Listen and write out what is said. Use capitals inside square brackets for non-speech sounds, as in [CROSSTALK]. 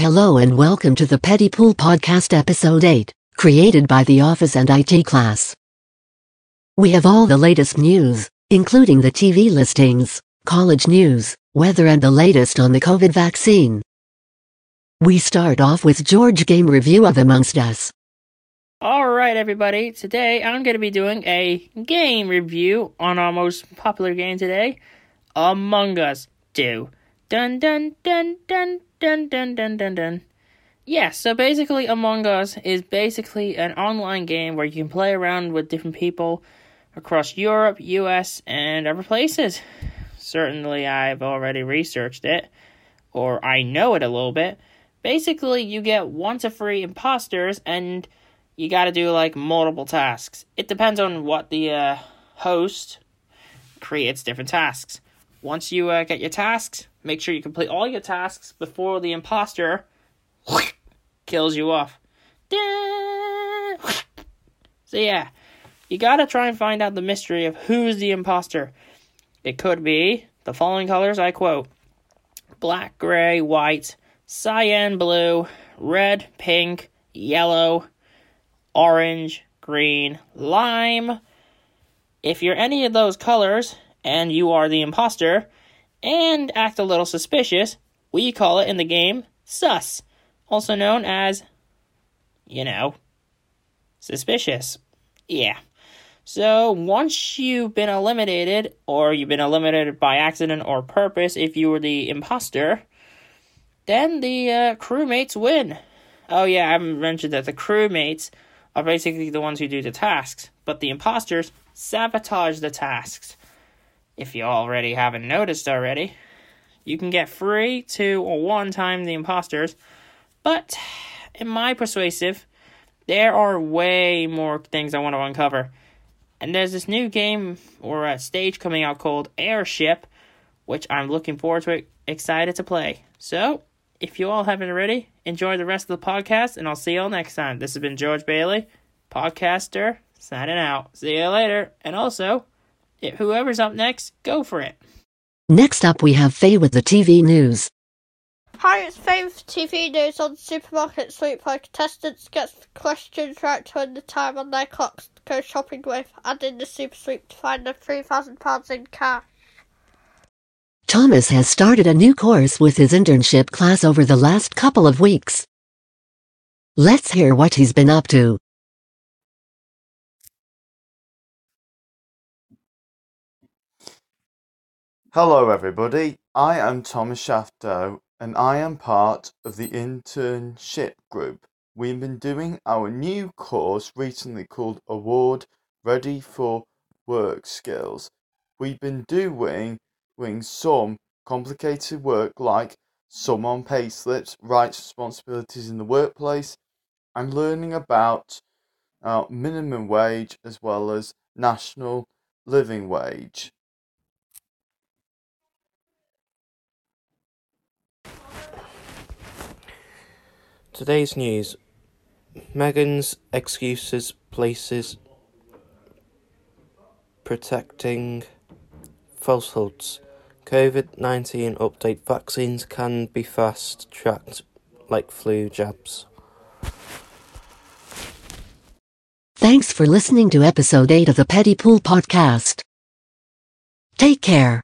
Hello and welcome to the Petty Pool Podcast Episode 8, created by the Office and IT class. We have all the latest news, including the TV listings, college news, weather, and the latest on the COVID vaccine. We start off with George Game Review of Amongst Us. Alright, everybody, today I'm going to be doing a game review on our most popular game today, Among Us 2. Dun dun dun dun dun dun dun dun dun. Yeah, so basically, Among Us is basically an online game where you can play around with different people across Europe, US, and other places. Certainly, I've already researched it, or I know it a little bit. Basically, you get one to three imposters, and you got to do like multiple tasks. It depends on what the uh, host creates different tasks. Once you uh, get your tasks, make sure you complete all your tasks before the imposter [LAUGHS] kills you off. So yeah, you gotta try and find out the mystery of who's the imposter. It could be the following colors I quote black, gray, white, cyan, blue, red, pink, yellow, orange, green, lime. If you're any of those colors and you are the imposter and act a little suspicious, we call it in the game sus, also known as, you know, suspicious. Yeah. So once you've been eliminated, or you've been eliminated by accident or purpose if you were the imposter, then the uh, crewmates win. Oh yeah, I haven't mentioned that the crewmates are basically the ones who do the tasks, but the imposters sabotage the tasks. If you already haven't noticed already, you can get free, two, or one time the imposters, but in my persuasive, there are way more things I want to uncover. And there's this new game or a stage coming out called Airship, which I'm looking forward to, excited to play. So, if you all haven't already, enjoy the rest of the podcast, and I'll see you all next time. This has been George Bailey, podcaster, signing out. See you later. And also, whoever's up next, go for it. Next up, we have Faye with the TV news. Hi, it's Faye with TV news on Supermarket Sweep where contestants get questions right to win the time on their clocks to go shopping with and in the Super Sweep to find the £3,000 in cash. Thomas has started a new course with his internship class over the last couple of weeks. Let's hear what he's been up to. Hello, everybody. I am Thomas Shafto, and I am part of the internship group. We've been doing our new course recently called Award Ready for Work Skills. We've been doing, doing some complicated work like some on pay slips, rights, responsibilities in the workplace, and learning about uh, minimum wage as well as national living wage. Today's news Meghan's excuses places protecting falsehoods. COVID 19 update vaccines can be fast tracked like flu jabs. Thanks for listening to episode 8 of the Petty Pool Podcast. Take care.